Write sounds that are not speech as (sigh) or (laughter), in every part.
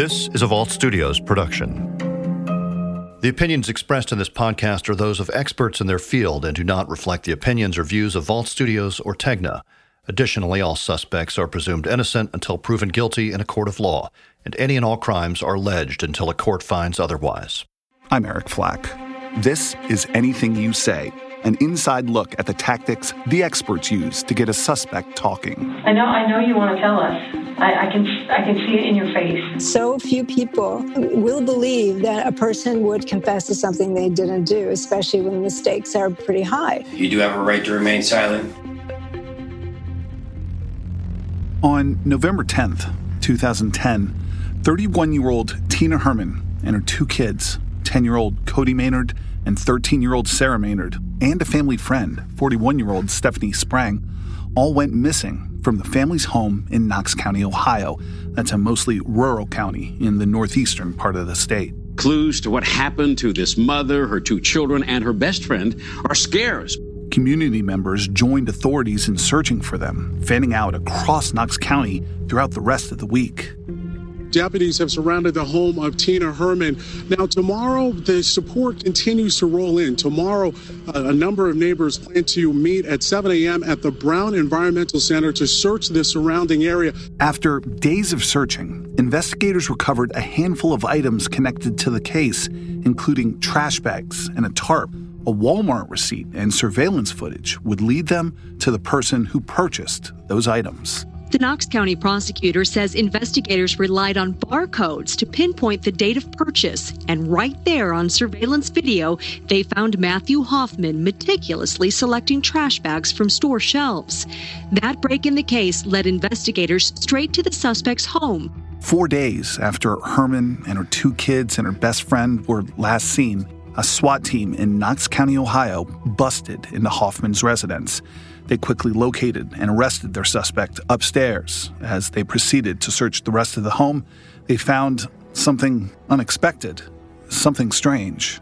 This is a Vault Studios production. The opinions expressed in this podcast are those of experts in their field and do not reflect the opinions or views of Vault Studios or Tegna. Additionally, all suspects are presumed innocent until proven guilty in a court of law, and any and all crimes are alleged until a court finds otherwise. I'm Eric Flack. This is Anything You Say, an inside look at the tactics the experts use to get a suspect talking. I know, I know you want to tell us. I, I can, I can see it in your face. So few people will believe that a person would confess to something they didn't do, especially when the stakes are pretty high. You do have a right to remain silent. On November 10th, 2010, 31 year old Tina Herman and her two kids, 10 year old Cody Maynard and 13 year old Sarah Maynard, and a family friend, 41 year old Stephanie Sprang, all went missing from the family's home in Knox County, Ohio. That's a mostly rural county in the northeastern part of the state. Clues to what happened to this mother, her two children, and her best friend are scarce. Community members joined authorities in searching for them, fanning out across Knox County throughout the rest of the week. Deputies have surrounded the home of Tina Herman. Now, tomorrow, the support continues to roll in. Tomorrow, uh, a number of neighbors plan to meet at 7 a.m. at the Brown Environmental Center to search the surrounding area. After days of searching, investigators recovered a handful of items connected to the case, including trash bags and a tarp. A Walmart receipt and surveillance footage would lead them to the person who purchased those items. The Knox County prosecutor says investigators relied on barcodes to pinpoint the date of purchase, and right there on surveillance video, they found Matthew Hoffman meticulously selecting trash bags from store shelves. That break in the case led investigators straight to the suspect's home. Four days after Herman and her two kids and her best friend were last seen, a SWAT team in Knox County, Ohio, busted into Hoffman's residence. They quickly located and arrested their suspect upstairs. As they proceeded to search the rest of the home, they found something unexpected, something strange.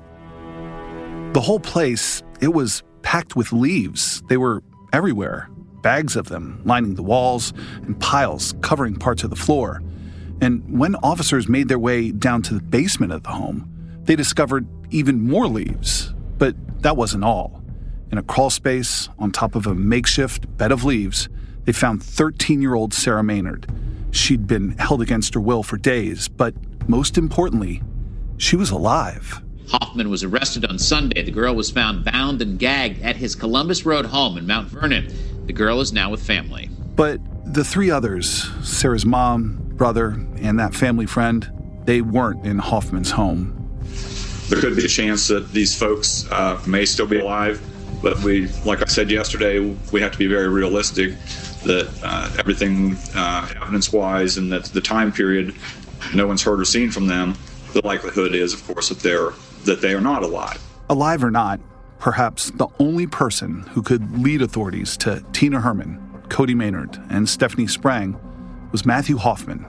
The whole place, it was packed with leaves. They were everywhere, bags of them lining the walls and piles covering parts of the floor. And when officers made their way down to the basement of the home, they discovered even more leaves. But that wasn't all. In a crawl space on top of a makeshift bed of leaves, they found 13 year old Sarah Maynard. She'd been held against her will for days, but most importantly, she was alive. Hoffman was arrested on Sunday. The girl was found bound and gagged at his Columbus Road home in Mount Vernon. The girl is now with family. But the three others, Sarah's mom, brother, and that family friend, they weren't in Hoffman's home. There could be a chance that these folks uh, may still be alive, but we, like I said yesterday, we have to be very realistic that uh, everything uh, evidence-wise and that the time period, no one's heard or seen from them. The likelihood is, of course, that they're that they are not alive. Alive or not, perhaps the only person who could lead authorities to Tina Herman, Cody Maynard, and Stephanie Sprang was Matthew Hoffman.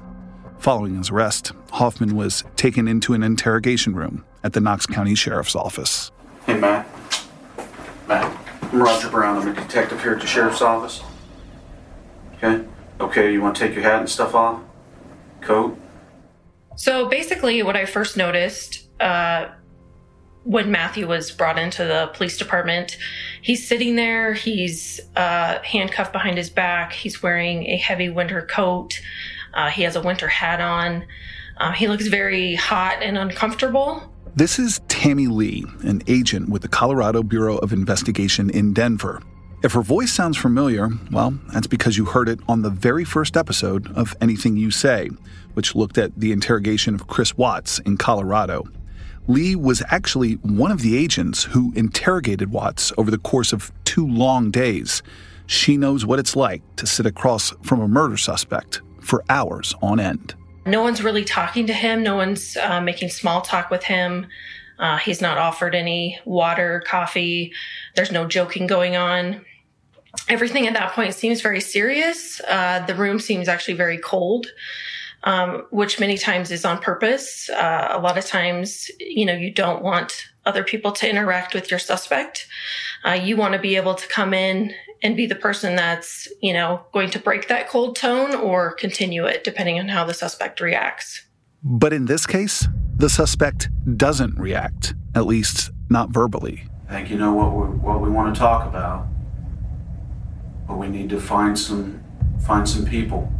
Following his arrest, Hoffman was taken into an interrogation room at the Knox County Sheriff's Office. Hey, Matt. Matt, I'm Roger Brown. I'm a detective here at the Sheriff's Office. Okay? Okay, you want to take your hat and stuff off? Coat? So basically, what I first noticed uh, when Matthew was brought into the police department, he's sitting there, he's uh, handcuffed behind his back, he's wearing a heavy winter coat, uh, he has a winter hat on. Uh, he looks very hot and uncomfortable. This is Tammy Lee, an agent with the Colorado Bureau of Investigation in Denver. If her voice sounds familiar, well, that's because you heard it on the very first episode of Anything You Say, which looked at the interrogation of Chris Watts in Colorado. Lee was actually one of the agents who interrogated Watts over the course of two long days. She knows what it's like to sit across from a murder suspect for hours on end. No one's really talking to him, no one's uh, making small talk with him. Uh, he's not offered any water, coffee. There's no joking going on. Everything at that point seems very serious. Uh, the room seems actually very cold um, which many times is on purpose. Uh, a lot of times, you know, you don't want other people to interact with your suspect. Uh, you want to be able to come in and be the person that's, you know, going to break that cold tone or continue it depending on how the suspect reacts. But in this case, the suspect doesn't react, at least not verbally. I think you know what we what we want to talk about, but we need to find some find some people.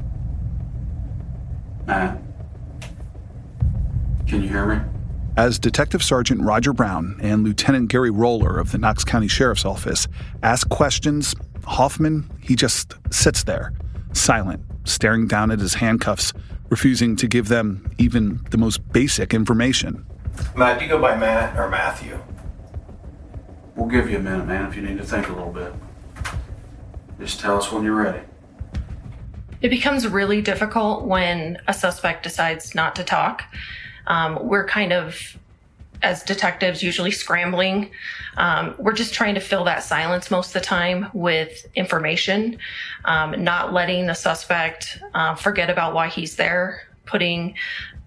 Matt, can you hear me? As Detective Sergeant Roger Brown and Lieutenant Gary Roller of the Knox County Sheriff's Office ask questions, Hoffman, he just sits there, silent, staring down at his handcuffs, refusing to give them even the most basic information. Matt, do you go by Matt or Matthew? We'll give you a minute, man, if you need to think a little bit. Just tell us when you're ready. It becomes really difficult when a suspect decides not to talk. Um, we're kind of, as detectives, usually scrambling. Um, we're just trying to fill that silence most of the time with information, um, not letting the suspect uh, forget about why he's there, putting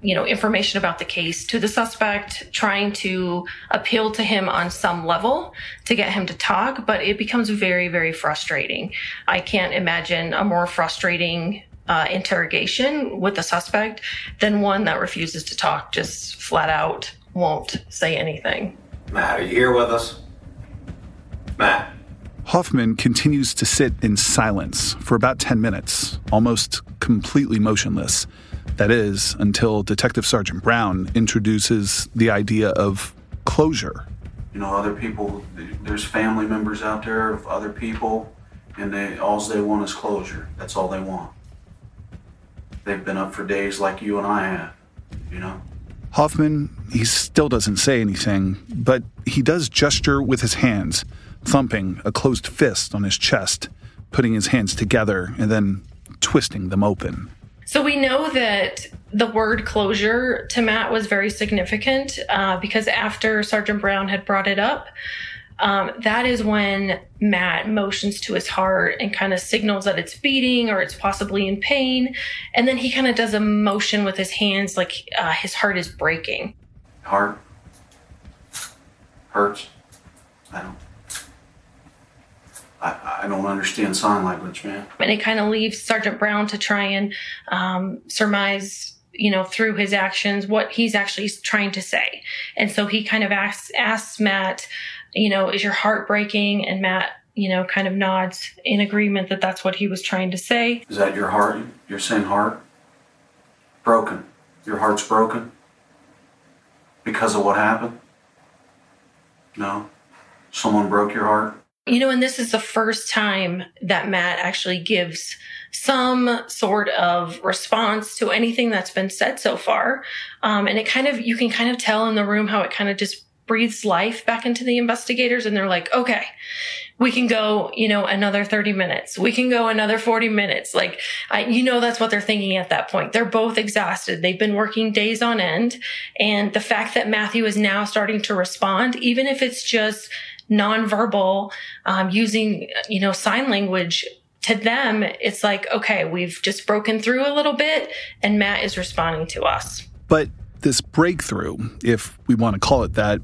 you know information about the case to the suspect trying to appeal to him on some level to get him to talk but it becomes very very frustrating i can't imagine a more frustrating uh, interrogation with the suspect than one that refuses to talk just flat out won't say anything Matt, are you here with us? Matt. Hoffman continues to sit in silence for about 10 minutes, almost completely motionless. That is, until Detective Sergeant Brown introduces the idea of closure. You know, other people, there's family members out there of other people, and they all they want is closure. That's all they want. They've been up for days like you and I have, you know? Hoffman, he still doesn't say anything, but he does gesture with his hands, thumping a closed fist on his chest, putting his hands together, and then twisting them open. So we know that the word closure to Matt was very significant uh, because after Sergeant Brown had brought it up, um, that is when Matt motions to his heart and kind of signals that it's beating or it's possibly in pain. And then he kind of does a motion with his hands like uh, his heart is breaking. Heart hurts. I don't. I, I don't understand sign language, man. And it kind of leaves Sergeant Brown to try and um, surmise, you know, through his actions what he's actually trying to say. And so he kind of asks asks Matt, you know, is your heart breaking? And Matt, you know, kind of nods in agreement that that's what he was trying to say. Is that your heart? You're saying heart? Broken. Your heart's broken? Because of what happened? No. Someone broke your heart? You know, and this is the first time that Matt actually gives some sort of response to anything that's been said so far. Um, and it kind of, you can kind of tell in the room how it kind of just breathes life back into the investigators. And they're like, okay, we can go, you know, another 30 minutes. We can go another 40 minutes. Like, I, you know, that's what they're thinking at that point. They're both exhausted. They've been working days on end. And the fact that Matthew is now starting to respond, even if it's just, nonverbal, um, using, you know, sign language to them, it's like, okay, we've just broken through a little bit and Matt is responding to us. But this breakthrough, if we want to call it that,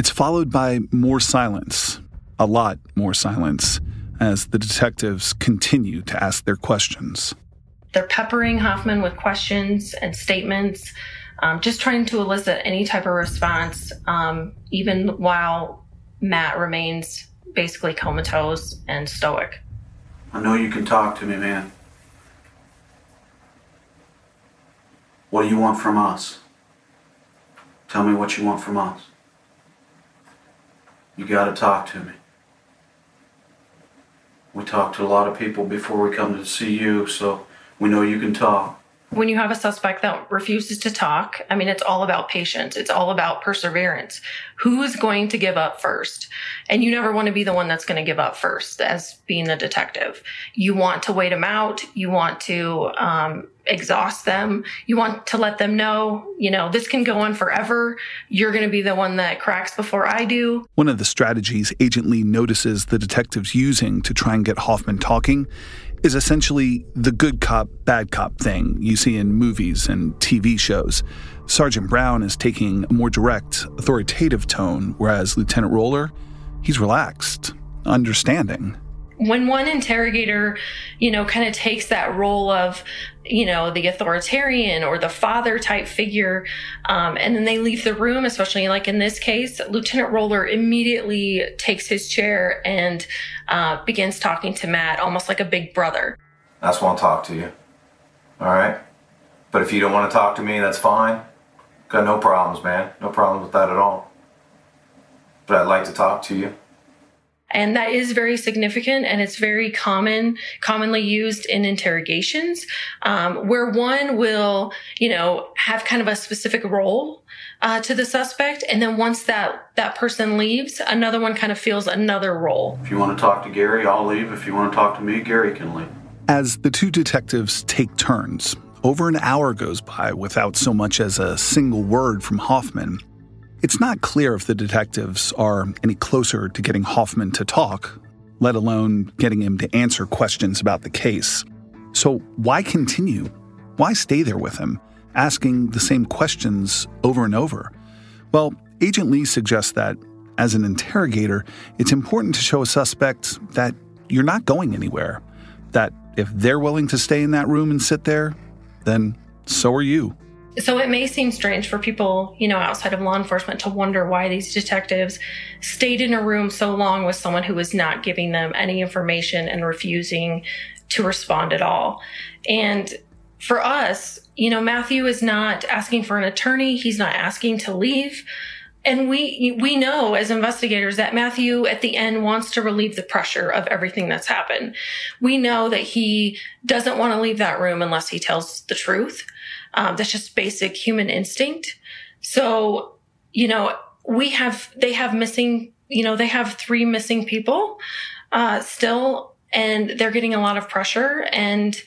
it's followed by more silence, a lot more silence, as the detectives continue to ask their questions. They're peppering Hoffman with questions and statements, um, just trying to elicit any type of response, um, even while Matt remains basically comatose and stoic. I know you can talk to me, man. What do you want from us? Tell me what you want from us. You gotta talk to me. We talk to a lot of people before we come to see you, so we know you can talk when you have a suspect that refuses to talk, I mean, it's all about patience. It's all about perseverance. Who's going to give up first? And you never want to be the one that's going to give up first as being the detective. You want to wait them out. You want to um, exhaust them. You want to let them know, you know, this can go on forever. You're going to be the one that cracks before I do. One of the strategies Agent Lee notices the detectives using to try and get Hoffman talking is essentially the good cop, bad cop thing you see in movies and TV shows. Sergeant Brown is taking a more direct, authoritative tone, whereas Lieutenant Roller, he's relaxed, understanding. When one interrogator, you know, kind of takes that role of, you know, the authoritarian or the father type figure, um, and then they leave the room, especially like in this case, Lieutenant Roller immediately takes his chair and uh, begins talking to Matt almost like a big brother. I just want to talk to you. All right? But if you don't want to talk to me, that's fine. Got no problems, man. No problems with that at all. But I'd like to talk to you. And that is very significant and it's very common, commonly used in interrogations, um, where one will, you know, have kind of a specific role uh, to the suspect. And then once that, that person leaves, another one kind of feels another role. If you want to talk to Gary, I'll leave. If you want to talk to me, Gary can leave. As the two detectives take turns, over an hour goes by without so much as a single word from Hoffman. It's not clear if the detectives are any closer to getting Hoffman to talk, let alone getting him to answer questions about the case. So, why continue? Why stay there with him, asking the same questions over and over? Well, Agent Lee suggests that, as an interrogator, it's important to show a suspect that you're not going anywhere, that if they're willing to stay in that room and sit there, then so are you. So it may seem strange for people, you know, outside of law enforcement to wonder why these detectives stayed in a room so long with someone who was not giving them any information and refusing to respond at all. And for us, you know, Matthew is not asking for an attorney. He's not asking to leave. And we, we know as investigators that Matthew at the end wants to relieve the pressure of everything that's happened. We know that he doesn't want to leave that room unless he tells the truth. Um, that's just basic human instinct. So, you know, we have, they have missing, you know, they have three missing people, uh, still, and they're getting a lot of pressure. And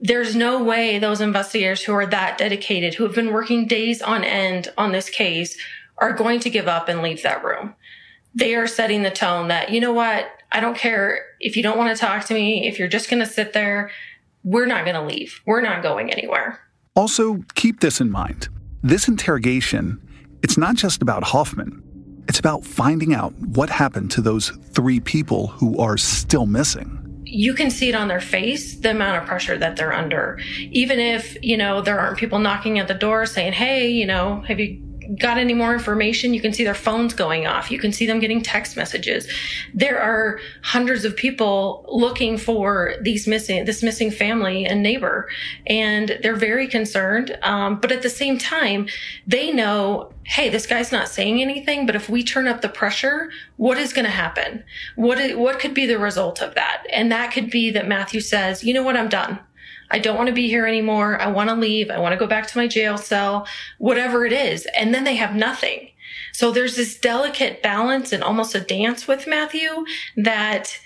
there's no way those investigators who are that dedicated, who have been working days on end on this case, are going to give up and leave that room. They are setting the tone that, you know what? I don't care if you don't want to talk to me, if you're just going to sit there, we're not going to leave. We're not going anywhere. Also, keep this in mind. This interrogation, it's not just about Hoffman. It's about finding out what happened to those three people who are still missing you can see it on their face the amount of pressure that they're under even if you know there aren't people knocking at the door saying hey you know have you got any more information, you can see their phones going off. You can see them getting text messages. There are hundreds of people looking for these missing, this missing family and neighbor, and they're very concerned. Um, but at the same time, they know, hey, this guy's not saying anything, but if we turn up the pressure, what is going to happen? What, is, what could be the result of that? And that could be that Matthew says, you know what, I'm done. I don't want to be here anymore. I want to leave. I want to go back to my jail cell, whatever it is. And then they have nothing. So there's this delicate balance and almost a dance with Matthew that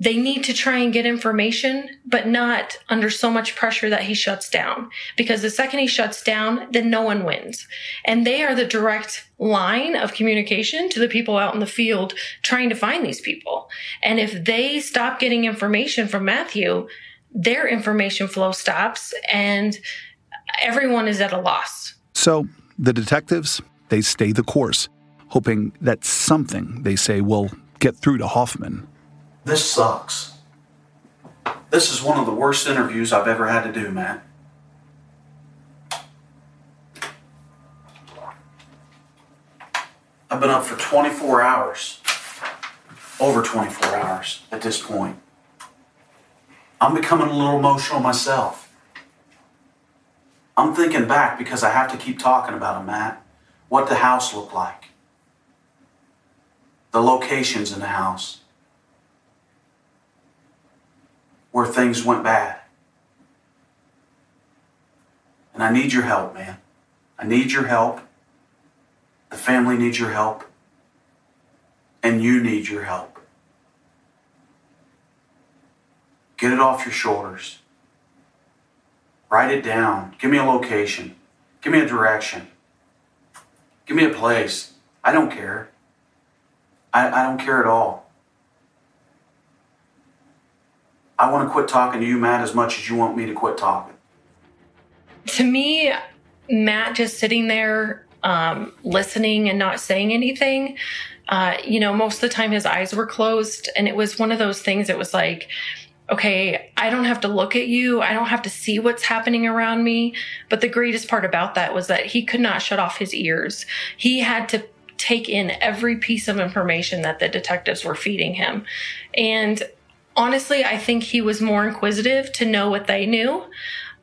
they need to try and get information, but not under so much pressure that he shuts down. Because the second he shuts down, then no one wins. And they are the direct line of communication to the people out in the field trying to find these people. And if they stop getting information from Matthew, their information flow stops and everyone is at a loss. So the detectives, they stay the course, hoping that something they say will get through to Hoffman. This sucks. This is one of the worst interviews I've ever had to do, Matt. I've been up for 24 hours. Over 24 hours at this point. I'm becoming a little emotional myself. I'm thinking back because I have to keep talking about it, Matt. What the house looked like, the locations in the house, where things went bad. And I need your help, man. I need your help. The family needs your help. And you need your help. Get it off your shoulders. Write it down. Give me a location. Give me a direction. Give me a place. I don't care. I, I don't care at all. I want to quit talking to you, Matt, as much as you want me to quit talking. To me, Matt just sitting there um, listening and not saying anything. Uh, you know, most of the time his eyes were closed. And it was one of those things, it was like, okay, I don't have to look at you. I don't have to see what's happening around me. But the greatest part about that was that he could not shut off his ears. He had to take in every piece of information that the detectives were feeding him. And honestly, I think he was more inquisitive to know what they knew.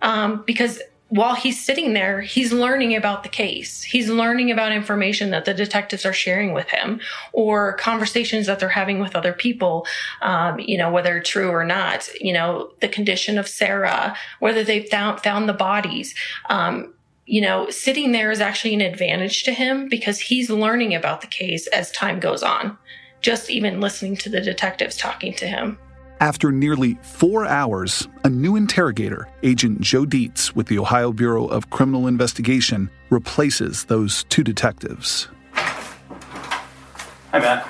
Um, because while he's sitting there, he's learning about the case. He's learning about information that the detectives are sharing with him or conversations that they're having with other people, um, you know, whether true or not, you know, the condition of Sarah, whether they've found, found the bodies. Um, you know, sitting there is actually an advantage to him because he's learning about the case as time goes on, just even listening to the detectives talking to him. After nearly four hours, a new interrogator, Agent Joe Dietz with the Ohio Bureau of Criminal Investigation, replaces those two detectives. Hi, Matt.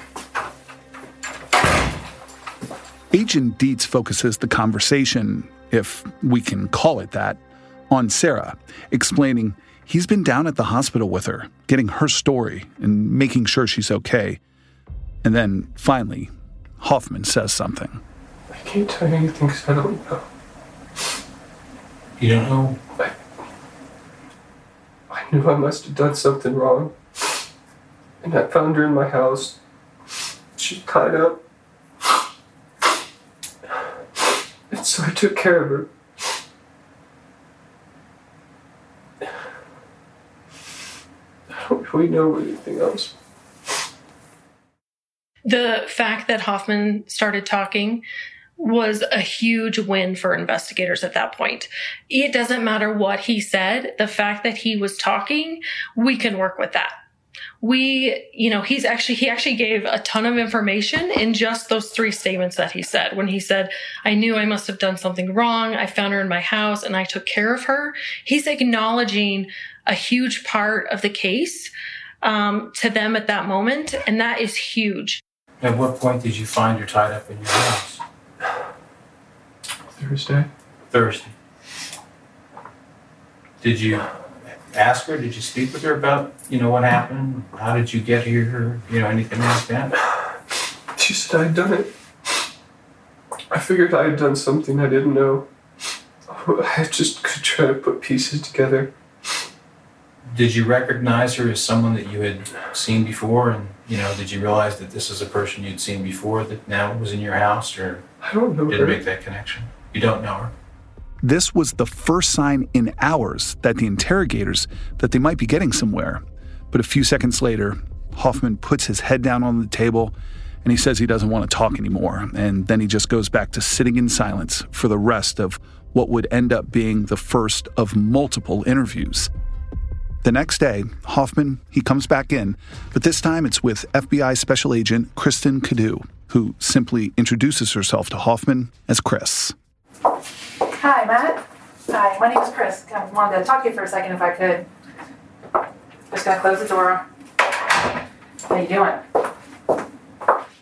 Agent Dietz focuses the conversation, if we can call it that, on Sarah, explaining he's been down at the hospital with her, getting her story and making sure she's okay. And then finally, Hoffman says something. I can't tell you anything because I don't know. You don't know? I, I knew I must have done something wrong. And I found her in my house. She's tied up. And so I took care of her. I don't really know anything else. The fact that Hoffman started talking was a huge win for investigators at that point. It doesn't matter what he said, the fact that he was talking, we can work with that. We, you know, he's actually, he actually gave a ton of information in just those three statements that he said. When he said, I knew I must have done something wrong. I found her in my house and I took care of her. He's acknowledging a huge part of the case um, to them at that moment. And that is huge. At what point did you find her tied up in your house? Thursday? Thursday. Did you ask her? Did you speak with her about, you know, what happened? How did you get here? You know, anything like that? She said I'd done it. I figured I had done something I didn't know. (laughs) I just could try to put pieces together. Did you recognize her as someone that you had seen before? And, you know, did you realize that this is a person you'd seen before that now was in your house? Or I don't know didn't her. make that connection? You don't know her? This was the first sign in hours that the interrogators that they might be getting somewhere. But a few seconds later, Hoffman puts his head down on the table and he says he doesn't want to talk anymore. And then he just goes back to sitting in silence for the rest of what would end up being the first of multiple interviews. The next day, Hoffman, he comes back in, but this time it's with FBI Special Agent Kristen Cadu, who simply introduces herself to Hoffman as Chris. Hi, Matt. Hi, my name is Chris. I wanted to talk to you for a second if I could. Just gonna close the door. How you doing?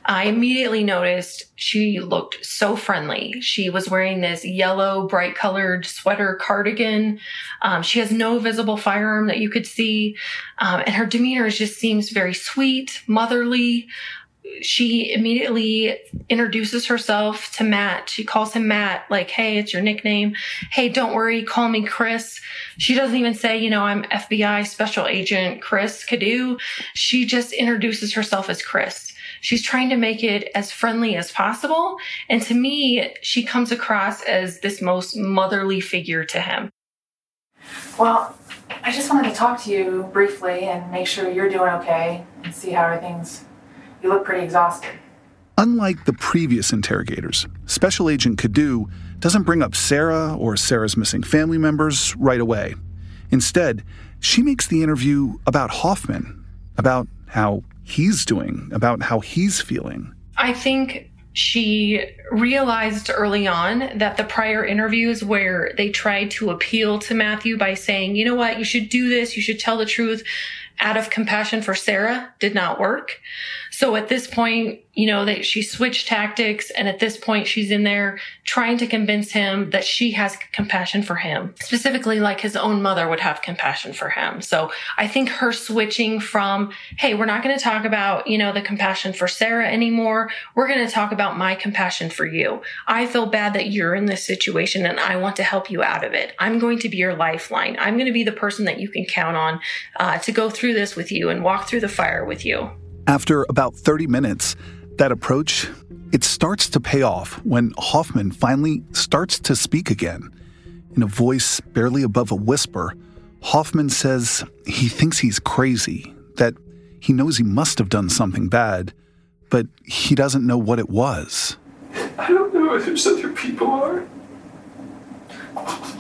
I immediately noticed she looked so friendly. She was wearing this yellow, bright colored sweater cardigan. Um, she has no visible firearm that you could see. Um, and her demeanor just seems very sweet, motherly. She immediately introduces herself to Matt. She calls him Matt, like, hey, it's your nickname. Hey, don't worry, call me Chris. She doesn't even say, you know, I'm FBI Special Agent Chris Cadu. She just introduces herself as Chris. She's trying to make it as friendly as possible. And to me, she comes across as this most motherly figure to him. Well, I just wanted to talk to you briefly and make sure you're doing okay and see how everything's. You look pretty exhausted. Unlike the previous interrogators, Special Agent Cadu doesn't bring up Sarah or Sarah's missing family members right away. Instead, she makes the interview about Hoffman, about how he's doing, about how he's feeling. I think she realized early on that the prior interviews where they tried to appeal to Matthew by saying, you know what, you should do this, you should tell the truth out of compassion for Sarah did not work. So at this point, you know, that she switched tactics. And at this point, she's in there trying to convince him that she has compassion for him, specifically like his own mother would have compassion for him. So I think her switching from, Hey, we're not going to talk about, you know, the compassion for Sarah anymore. We're going to talk about my compassion for you. I feel bad that you're in this situation and I want to help you out of it. I'm going to be your lifeline. I'm going to be the person that you can count on uh, to go through this with you and walk through the fire with you. After about 30 minutes, that approach, it starts to pay off when Hoffman finally starts to speak again. In a voice barely above a whisper, Hoffman says he thinks he's crazy, that he knows he must have done something bad, but he doesn't know what it was. I don't know if there's other people are.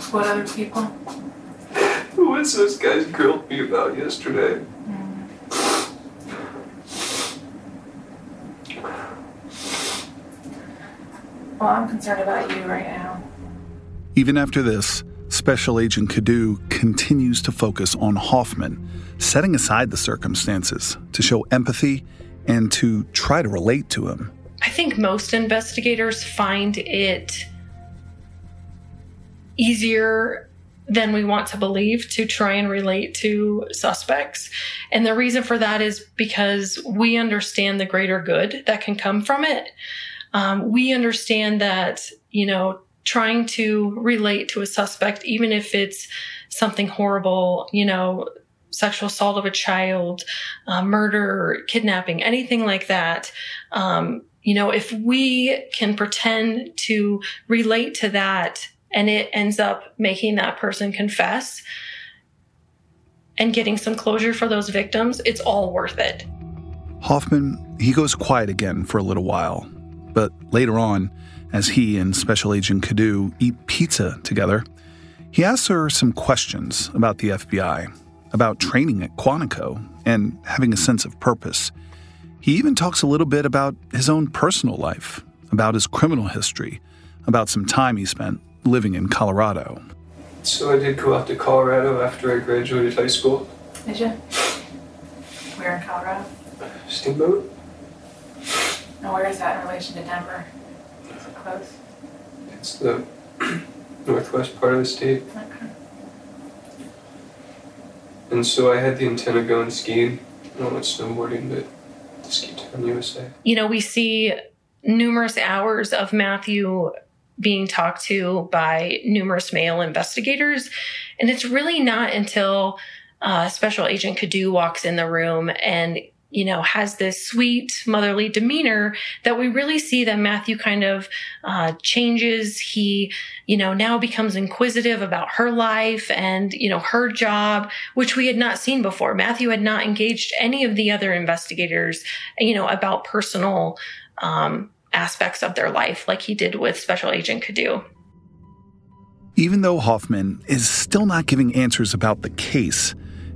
What other people? Who was those guys grilled me about yesterday? Well, I'm concerned about you right now. Even after this, Special Agent Cadu continues to focus on Hoffman, setting aside the circumstances to show empathy and to try to relate to him. I think most investigators find it easier than we want to believe to try and relate to suspects. And the reason for that is because we understand the greater good that can come from it. Um, we understand that, you know, trying to relate to a suspect, even if it's something horrible, you know, sexual assault of a child, uh, murder, kidnapping, anything like that. Um, you know, if we can pretend to relate to that and it ends up making that person confess and getting some closure for those victims, it's all worth it. Hoffman, he goes quiet again for a little while, but later on, as he and Special Agent Cadu eat pizza together, he asks her some questions about the FBI, about training at Quantico, and having a sense of purpose. He even talks a little bit about his own personal life, about his criminal history, about some time he spent living in Colorado. So I did go out to Colorado after I graduated high school. Did you? Where in Colorado? Steamboat? And where is that in relation to Denver? Is it close? It's the (clears throat) northwest part of the state. Okay. And so I had the intent of going skiing. I don't went snowboarding, but to ski town USA. You know, we see numerous hours of Matthew being talked to by numerous male investigators. And it's really not until uh, Special Agent Cadu walks in the room and you know, has this sweet motherly demeanor that we really see that Matthew kind of uh, changes. He, you know, now becomes inquisitive about her life and, you know, her job, which we had not seen before. Matthew had not engaged any of the other investigators, you know, about personal um, aspects of their life like he did with Special Agent Cadu. Even though Hoffman is still not giving answers about the case,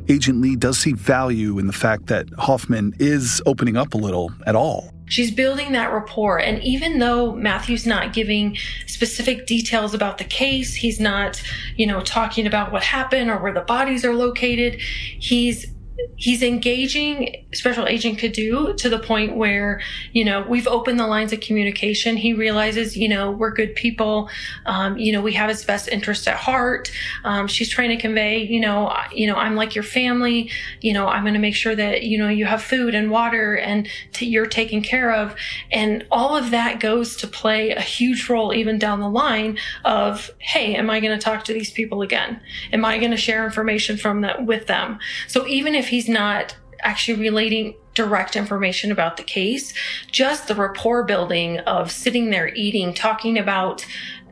Agent Lee does see value in the fact that Hoffman is opening up a little at all. She's building that rapport. And even though Matthew's not giving specific details about the case, he's not, you know, talking about what happened or where the bodies are located, he's he's engaging special agent Cadu to the point where you know we've opened the lines of communication. He realizes you know we're good people. Um, you know we have his best interest at heart. Um, she's trying to convey you know you know i'm like your family. You know i'm going to make sure that you know you have food and water and t- you're taken care of. And all of that goes to play a huge role even down the line of hey am i going to talk to these people again? Am i going to share information from that with them? So even if he's not actually relating direct information about the case, just the rapport building of sitting there eating, talking about,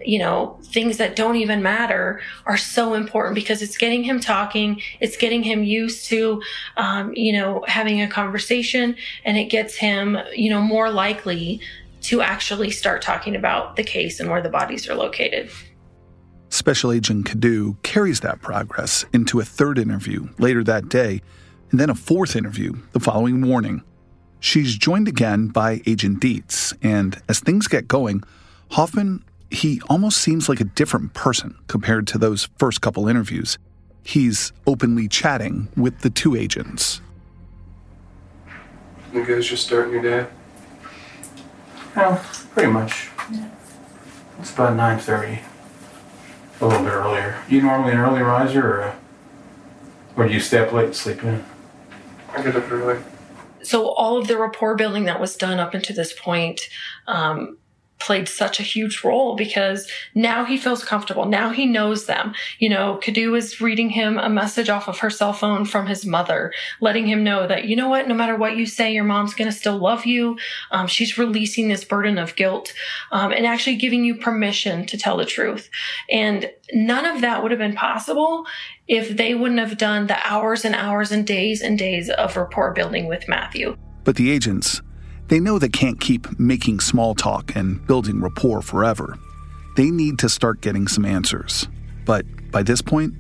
you know, things that don't even matter are so important because it's getting him talking, it's getting him used to, um, you know, having a conversation, and it gets him, you know, more likely to actually start talking about the case and where the bodies are located. Special Agent Cadu carries that progress into a third interview later that day and then a fourth interview the following morning. She's joined again by Agent Dietz, and as things get going, Hoffman, he almost seems like a different person compared to those first couple interviews. He's openly chatting with the two agents. You guys just starting your day? Well, pretty much. It's about nine thirty. A little bit earlier. You normally an early riser, or or do you stay up late and sleep in? So all of the rapport building that was done up until this point um, played such a huge role because now he feels comfortable. Now he knows them. You know, Kadu is reading him a message off of her cell phone from his mother, letting him know that, you know what, no matter what you say, your mom's going to still love you. Um, she's releasing this burden of guilt um, and actually giving you permission to tell the truth. And none of that would have been possible if they wouldn't have done the hours and hours and days and days of rapport building with Matthew. But the agents, they know they can't keep making small talk and building rapport forever. They need to start getting some answers. But by this point,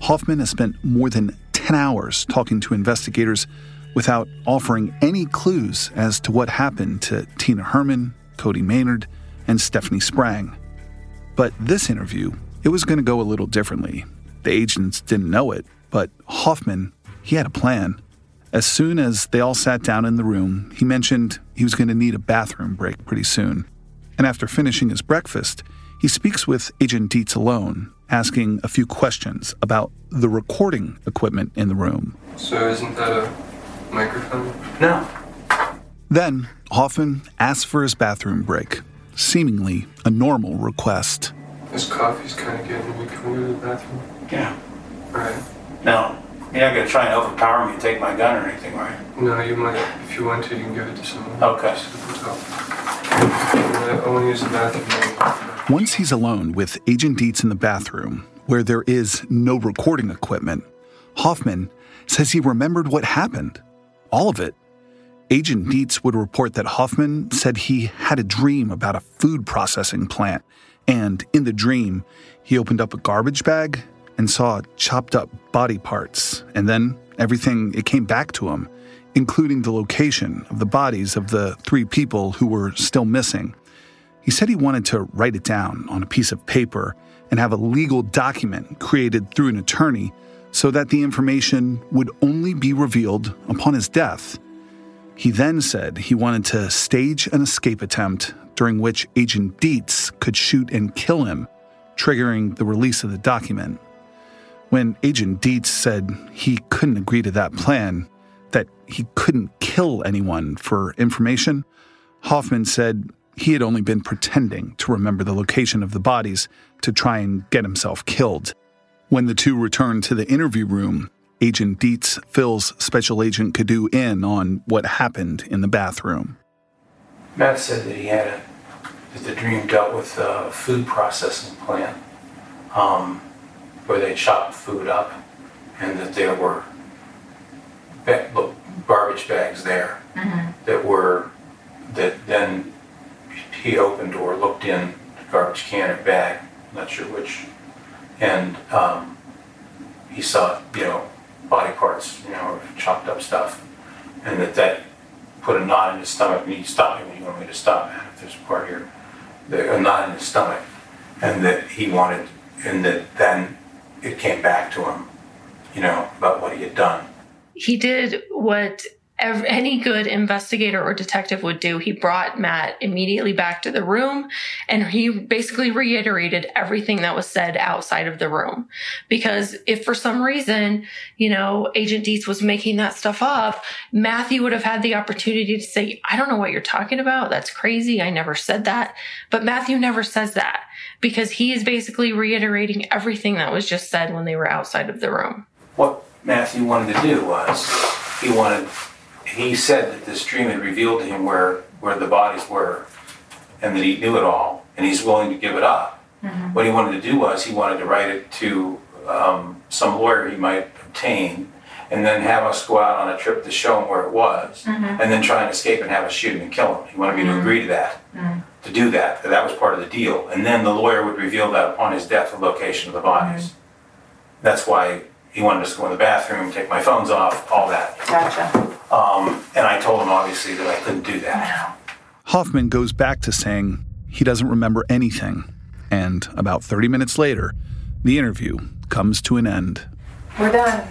Hoffman has spent more than 10 hours talking to investigators without offering any clues as to what happened to Tina Herman, Cody Maynard, and Stephanie Sprang. But this interview, it was going to go a little differently. The agents didn't know it, but Hoffman, he had a plan. As soon as they all sat down in the room, he mentioned he was going to need a bathroom break pretty soon. And after finishing his breakfast, he speaks with Agent Dietz alone, asking a few questions about the recording equipment in the room. So isn't that a microphone? No. Then Hoffman asks for his bathroom break, seemingly a normal request. This coffee's kind of getting me. Can we go to the bathroom? Yeah. All right. No. You're not gonna try and overpower me and take my gun or anything, right? No, you might. If you want to, you can give it to someone. Okay. I want to use the bathroom. Once he's alone with Agent Dietz in the bathroom, where there is no recording equipment, Hoffman says he remembered what happened. All of it. Agent Dietz would report that Hoffman said he had a dream about a food processing plant, and in the dream, he opened up a garbage bag and saw chopped up body parts, and then everything it came back to him, including the location of the bodies of the three people who were still missing. He said he wanted to write it down on a piece of paper and have a legal document created through an attorney so that the information would only be revealed upon his death. He then said he wanted to stage an escape attempt during which Agent Dietz could shoot and kill him, triggering the release of the document. When Agent Dietz said he couldn't agree to that plan, that he couldn't kill anyone for information, Hoffman said he had only been pretending to remember the location of the bodies to try and get himself killed. When the two returned to the interview room, Agent Dietz fills Special Agent Kadu in on what happened in the bathroom. Matt said that he had a, that the dream dealt with a food processing plant, um, where they chopped food up, and that there were ba- garbage bags there that were that then he opened or looked in the garbage can or bag, not sure which, and um, he saw you know body parts, you know, chopped up stuff, and that that put a knot in his stomach. And he stopped me you want me to stop, man. If there's a part here, the, a knot in his stomach, and that he wanted, and that then it came back to him, you know, about what he had done. he did what any good investigator or detective would do. He brought Matt immediately back to the room and he basically reiterated everything that was said outside of the room. Because if for some reason, you know, Agent Dietz was making that stuff up, Matthew would have had the opportunity to say, I don't know what you're talking about. That's crazy. I never said that. But Matthew never says that because he is basically reiterating everything that was just said when they were outside of the room. What Matthew wanted to do was he wanted he said that this dream had revealed to him where where the bodies were and that he knew it all and he's willing to give it up. What he wanted to do was he wanted to write it to um, some lawyer he might obtain and then have us go out on a trip to show him where it was Mhm. and then try and escape and have us shoot him and kill him. He wanted me to Mhm. agree to that, to do that. That that was part of the deal. And then the lawyer would reveal that upon his death, the location of the bodies. That's why he wanted us to go in the bathroom, take my phones off, all that. Gotcha. Um, and I told him obviously that I couldn't do that. Hoffman goes back to saying he doesn't remember anything, and about 30 minutes later, the interview comes to an end. We're done.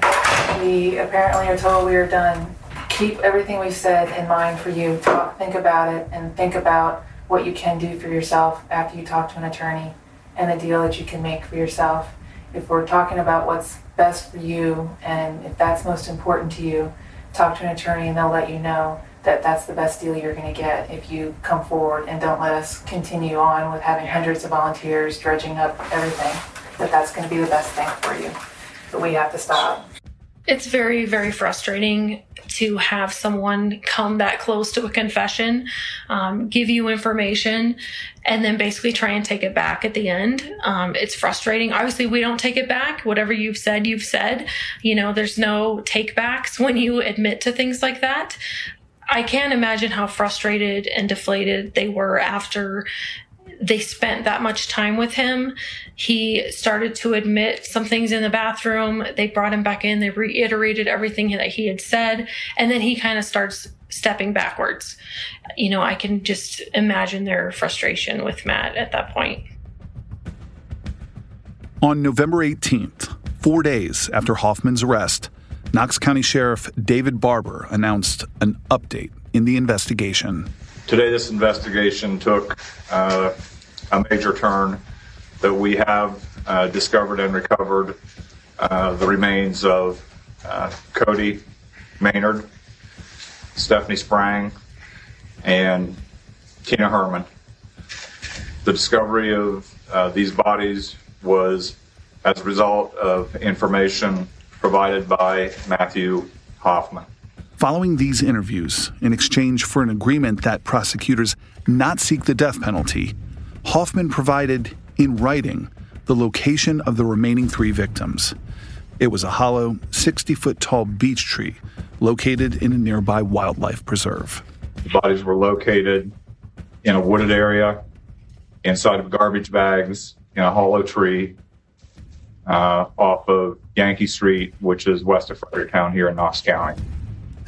We apparently are told we are done. keep everything we've said in mind for you. Talk, think about it, and think about what you can do for yourself after you talk to an attorney and the deal that you can make for yourself. If we're talking about what's best for you and if that's most important to you, talk to an attorney and they'll let you know that that's the best deal you're going to get if you come forward and don't let us continue on with having hundreds of volunteers dredging up everything. That that's going to be the best thing for you. But we have to stop. It's very, very frustrating to have someone come that close to a confession, um, give you information, and then basically try and take it back at the end. Um, it's frustrating. Obviously, we don't take it back. Whatever you've said, you've said. You know, there's no take backs when you admit to things like that. I can't imagine how frustrated and deflated they were after they spent that much time with him. He started to admit some things in the bathroom. They brought him back in. They reiterated everything that he had said. And then he kind of starts stepping backwards. You know, I can just imagine their frustration with Matt at that point. On November 18th, four days after Hoffman's arrest, Knox County Sheriff David Barber announced an update in the investigation. Today, this investigation took uh, a major turn that we have uh, discovered and recovered uh, the remains of uh, Cody Maynard, Stephanie Sprague, and Tina Herrmann. The discovery of uh, these bodies was as a result of information provided by Matthew Hoffman. Following these interviews, in exchange for an agreement that prosecutors not seek the death penalty, Hoffman provided in writing the location of the remaining three victims. It was a hollow, 60 foot tall beech tree located in a nearby wildlife preserve. The bodies were located in a wooded area, inside of garbage bags, in a hollow tree uh, off of Yankee Street, which is west of Fredericktown here in Knox County.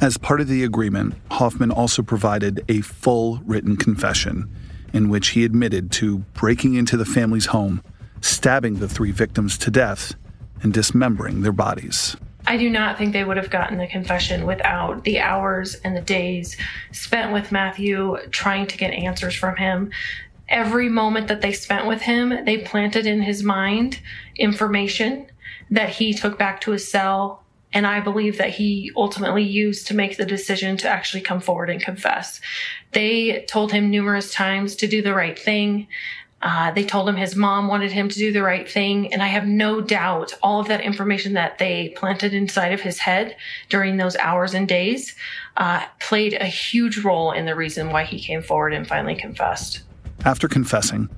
As part of the agreement, Hoffman also provided a full written confession in which he admitted to breaking into the family's home, stabbing the three victims to death, and dismembering their bodies. I do not think they would have gotten the confession without the hours and the days spent with Matthew trying to get answers from him. Every moment that they spent with him, they planted in his mind information that he took back to his cell and I believe that he ultimately used to make the decision to actually come forward and confess. They told him numerous times to do the right thing. Uh, they told him his mom wanted him to do the right thing. And I have no doubt all of that information that they planted inside of his head during those hours and days uh, played a huge role in the reason why he came forward and finally confessed. After confessing,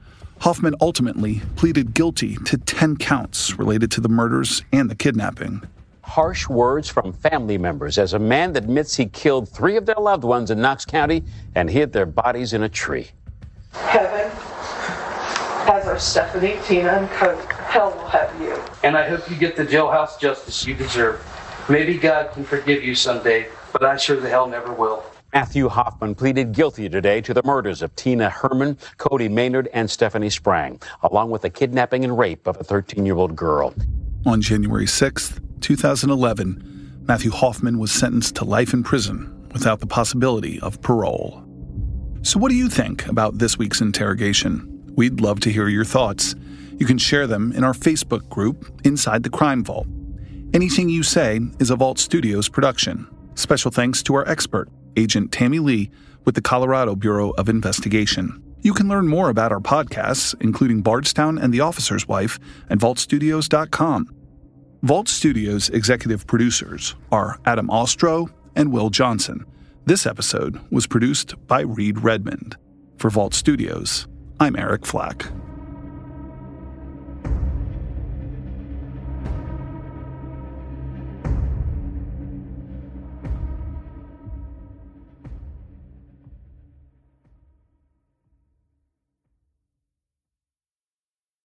Hoffman ultimately pleaded guilty to 10 counts related to the murders and the kidnapping harsh words from family members as a man admits he killed three of their loved ones in Knox County and hid their bodies in a tree. Heaven has our Stephanie, Tina, and Cody. Hell will have you. And I hope you get the jailhouse justice you deserve. Maybe God can forgive you someday, but I sure the hell never will. Matthew Hoffman pleaded guilty today to the murders of Tina Herrmann, Cody Maynard, and Stephanie Sprague, along with the kidnapping and rape of a 13 year old girl. On January 6th, 2011, Matthew Hoffman was sentenced to life in prison without the possibility of parole. So, what do you think about this week's interrogation? We'd love to hear your thoughts. You can share them in our Facebook group, Inside the Crime Vault. Anything you say is a Vault Studios production. Special thanks to our expert, Agent Tammy Lee, with the Colorado Bureau of Investigation. You can learn more about our podcasts, including Bardstown and The Officer's Wife, at vaultstudios.com. Vault Studios executive producers are Adam Ostro and Will Johnson. This episode was produced by Reed Redmond. For Vault Studios, I'm Eric Flack.